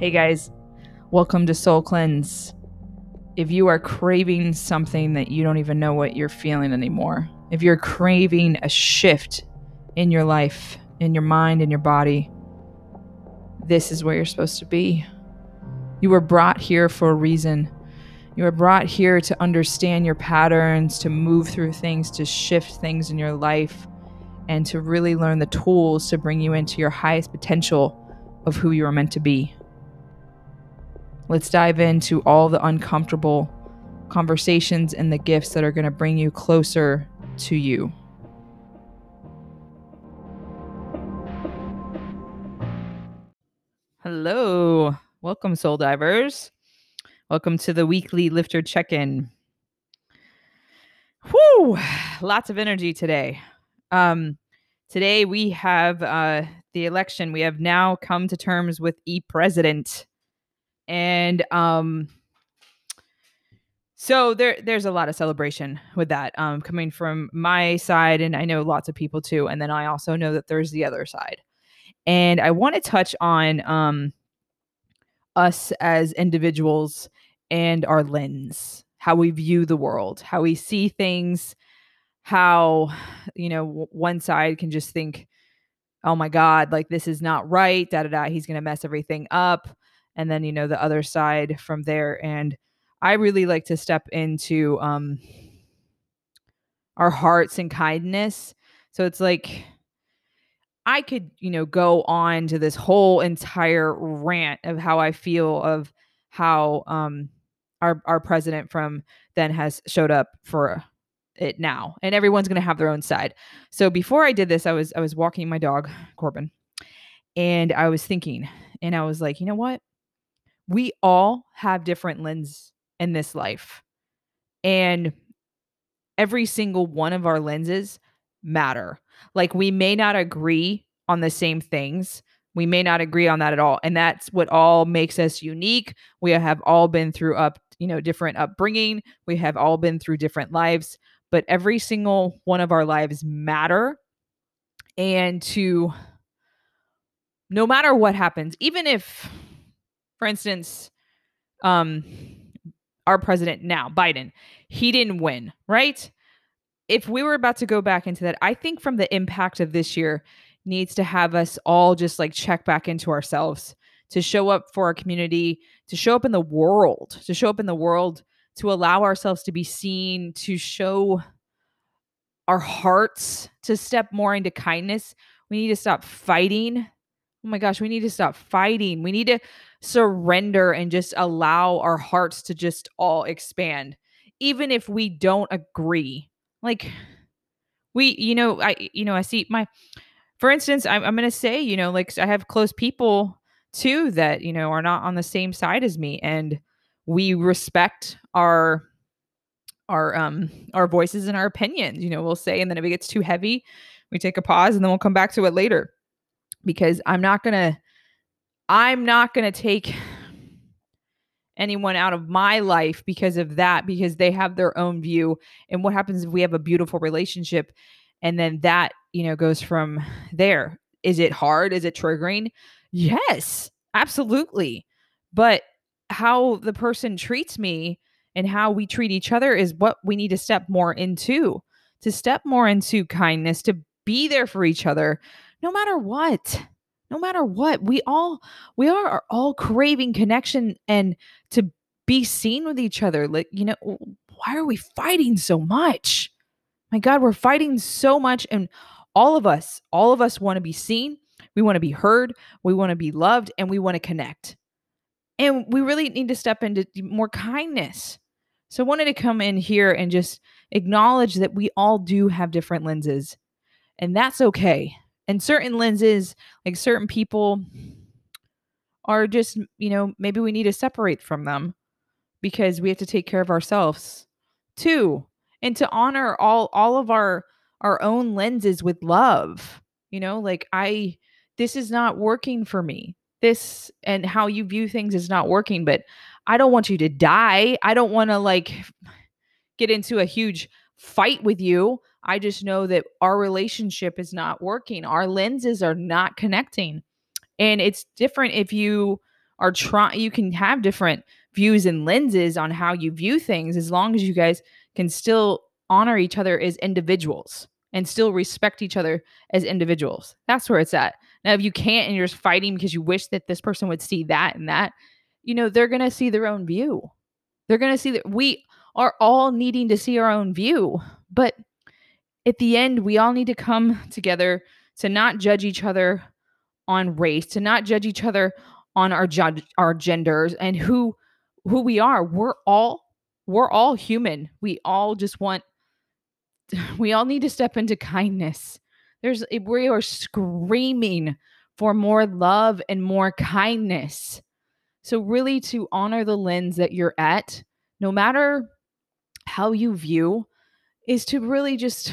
Hey guys, welcome to Soul Cleanse. If you are craving something that you don't even know what you're feeling anymore, if you're craving a shift in your life, in your mind, in your body, this is where you're supposed to be. You were brought here for a reason. You were brought here to understand your patterns, to move through things, to shift things in your life, and to really learn the tools to bring you into your highest potential of who you are meant to be. Let's dive into all the uncomfortable conversations and the gifts that are going to bring you closer to you. Hello. Welcome, soul divers. Welcome to the weekly lifter check in. Whoo! Lots of energy today. Um, today we have uh, the election. We have now come to terms with e president and um so there there's a lot of celebration with that um coming from my side and I know lots of people too and then I also know that there's the other side. And I want to touch on um us as individuals and our lens, how we view the world, how we see things, how you know one side can just think oh my god, like this is not right, da da da, he's going to mess everything up and then you know the other side from there and i really like to step into um our hearts and kindness. So it's like i could you know go on to this whole entire rant of how i feel of how um our our president from then has showed up for it now and everyone's going to have their own side. So before i did this i was i was walking my dog corbin and i was thinking and i was like you know what we all have different lenses in this life. And every single one of our lenses matter. Like we may not agree on the same things. We may not agree on that at all. And that's what all makes us unique. We have all been through up, you know, different upbringing. We have all been through different lives, but every single one of our lives matter. And to no matter what happens, even if for instance, um, our president now, Biden, he didn't win, right? If we were about to go back into that, I think from the impact of this year needs to have us all just like check back into ourselves to show up for our community, to show up in the world, to show up in the world, to allow ourselves to be seen, to show our hearts, to step more into kindness. We need to stop fighting. Oh my gosh, we need to stop fighting. We need to surrender and just allow our hearts to just all expand even if we don't agree like we you know i you know i see my for instance i'm, I'm gonna say you know like i have close people too that you know are not on the same side as me and we respect our our um our voices and our opinions you know we'll say and then if it gets too heavy we take a pause and then we'll come back to it later because i'm not gonna I'm not going to take anyone out of my life because of that, because they have their own view. And what happens if we have a beautiful relationship and then that, you know, goes from there? Is it hard? Is it triggering? Yes, absolutely. But how the person treats me and how we treat each other is what we need to step more into, to step more into kindness, to be there for each other, no matter what no matter what we all we are, are all craving connection and to be seen with each other like you know why are we fighting so much? My god we're fighting so much and all of us all of us want to be seen we want to be heard we want to be loved and we want to connect. And we really need to step into more kindness. So i wanted to come in here and just acknowledge that we all do have different lenses and that's okay and certain lenses like certain people are just you know maybe we need to separate from them because we have to take care of ourselves too and to honor all all of our our own lenses with love you know like i this is not working for me. This and how you view things is not working but i don't want you to die. I don't want to like get into a huge fight with you I just know that our relationship is not working. Our lenses are not connecting. And it's different if you are trying you can have different views and lenses on how you view things as long as you guys can still honor each other as individuals and still respect each other as individuals. That's where it's at. Now, if you can't and you're just fighting because you wish that this person would see that and that, you know, they're going to see their own view. They're going to see that we are all needing to see our own view. But at the end, we all need to come together to not judge each other on race, to not judge each other on our judge our genders and who who we are. We're all we're all human. We all just want we all need to step into kindness. There's eh, we are screaming for more love and more kindness. So really to honor the lens that you're at, no matter how you view, is to really just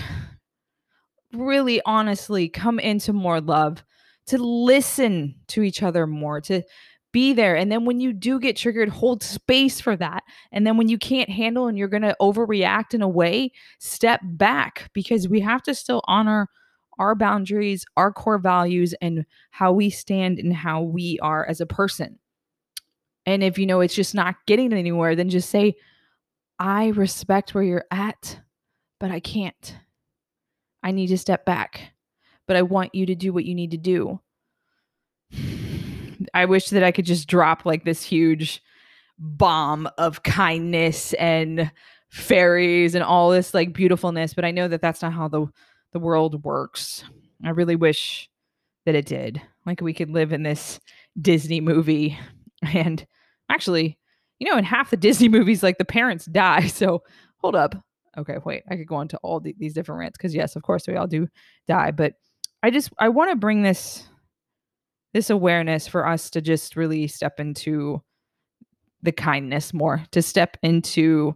really honestly come into more love, to listen to each other more, to be there. And then when you do get triggered, hold space for that. And then when you can't handle and you're going to overreact in a way, step back because we have to still honor our boundaries, our core values, and how we stand and how we are as a person. And if you know it's just not getting anywhere, then just say, I respect where you're at, but I can't. I need to step back, but I want you to do what you need to do. I wish that I could just drop like this huge bomb of kindness and fairies and all this like beautifulness, but I know that that's not how the the world works. I really wish that it did. Like we could live in this Disney movie and actually, you know, in half the Disney movies like the parents die. So, hold up. Okay, wait. I could go on to all the, these different rants cuz yes, of course we all do die, but I just I want to bring this this awareness for us to just really step into the kindness more, to step into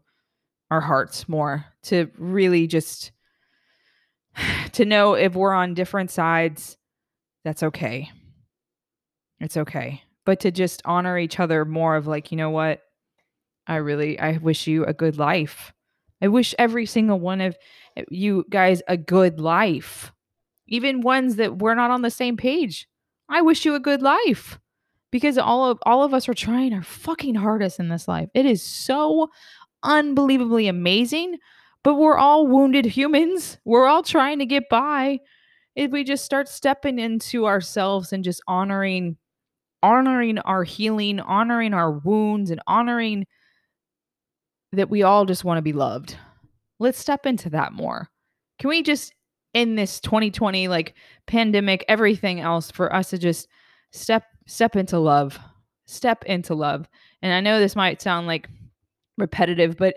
our hearts more, to really just to know if we're on different sides, that's okay. It's okay. But to just honor each other more of like, you know what? I really I wish you a good life. I wish every single one of you guys a good life. Even ones that we're not on the same page. I wish you a good life because all of all of us are trying our fucking hardest in this life. It is so unbelievably amazing, but we're all wounded humans. We're all trying to get by. If we just start stepping into ourselves and just honoring honoring our healing, honoring our wounds and honoring that we all just want to be loved. Let's step into that more. Can we just in this 2020 like pandemic everything else for us to just step step into love step into love and i know this might sound like repetitive but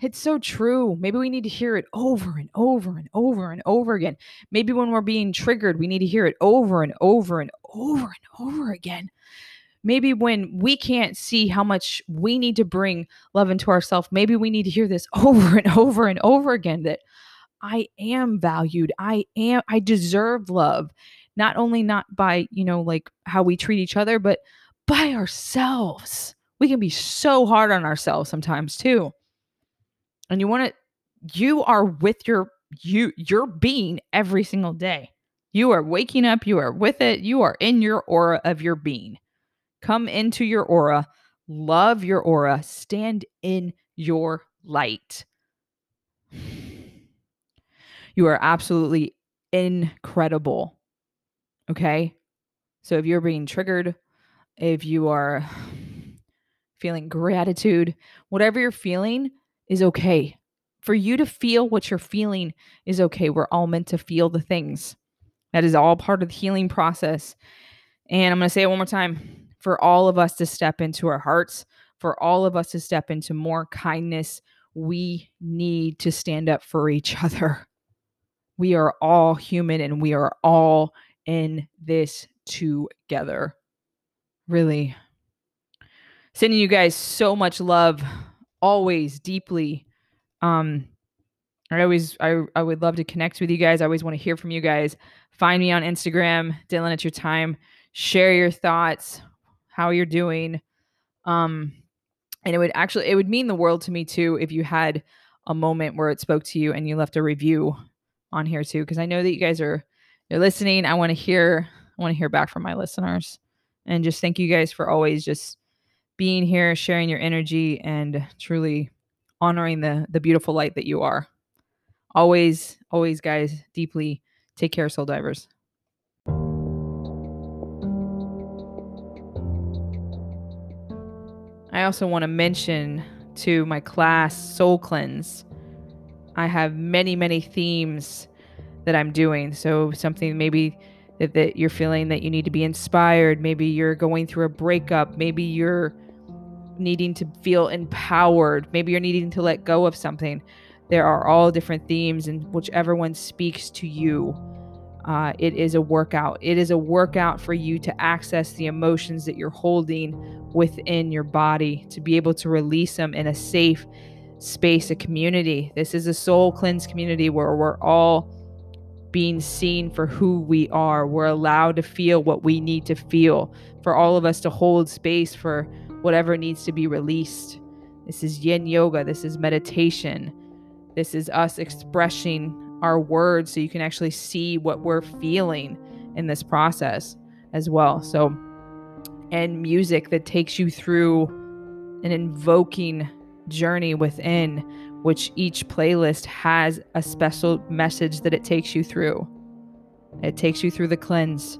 it's so true maybe we need to hear it over and over and over and over again maybe when we're being triggered we need to hear it over and over and over and over again maybe when we can't see how much we need to bring love into ourselves maybe we need to hear this over and over and over again that I am valued. I am I deserve love. Not only not by, you know, like how we treat each other, but by ourselves. We can be so hard on ourselves sometimes too. And you want to you are with your you your being every single day. You are waking up, you are with it, you are in your aura of your being. Come into your aura, love your aura, stand in your light. You are absolutely incredible. Okay. So if you're being triggered, if you are feeling gratitude, whatever you're feeling is okay. For you to feel what you're feeling is okay. We're all meant to feel the things. That is all part of the healing process. And I'm going to say it one more time for all of us to step into our hearts, for all of us to step into more kindness, we need to stand up for each other. We are all human and we are all in this together. Really. Sending you guys so much love, always deeply. Um, I always I, I would love to connect with you guys. I always want to hear from you guys. Find me on Instagram, Dylan at your time. Share your thoughts, how you're doing. Um, and it would actually it would mean the world to me too if you had a moment where it spoke to you and you left a review on here too because I know that you guys are you're listening. I want to hear I want to hear back from my listeners. And just thank you guys for always just being here, sharing your energy, and truly honoring the the beautiful light that you are. Always, always, guys, deeply take care, soul divers. I also want to mention to my class Soul Cleanse. I have many, many themes that I'm doing. So something maybe that, that you're feeling that you need to be inspired. Maybe you're going through a breakup. Maybe you're needing to feel empowered. Maybe you're needing to let go of something. There are all different themes, and whichever one speaks to you, uh, it is a workout. It is a workout for you to access the emotions that you're holding within your body, to be able to release them in a safe space, a community. This is a soul cleanse community where we're all being seen for who we are. We're allowed to feel what we need to feel, for all of us to hold space for whatever needs to be released. This is yin yoga. This is meditation. This is us expressing our words so you can actually see what we're feeling in this process as well. So, and music that takes you through an invoking journey within which each playlist has a special message that it takes you through. It takes you through the cleanse.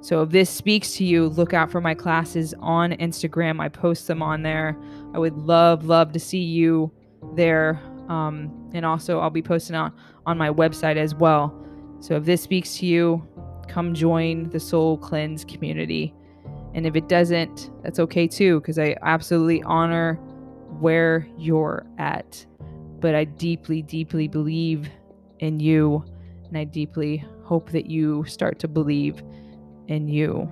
So if this speaks to you, look out for my classes on Instagram. I post them on there. I would love, love to see you there. Um, and also, I'll be posting out on my website as well. So if this speaks to you, come join the Soul Cleanse community. And if it doesn't, that's okay too, because I absolutely honor where you're at. But I deeply, deeply believe in you. And I deeply hope that you start to believe in you.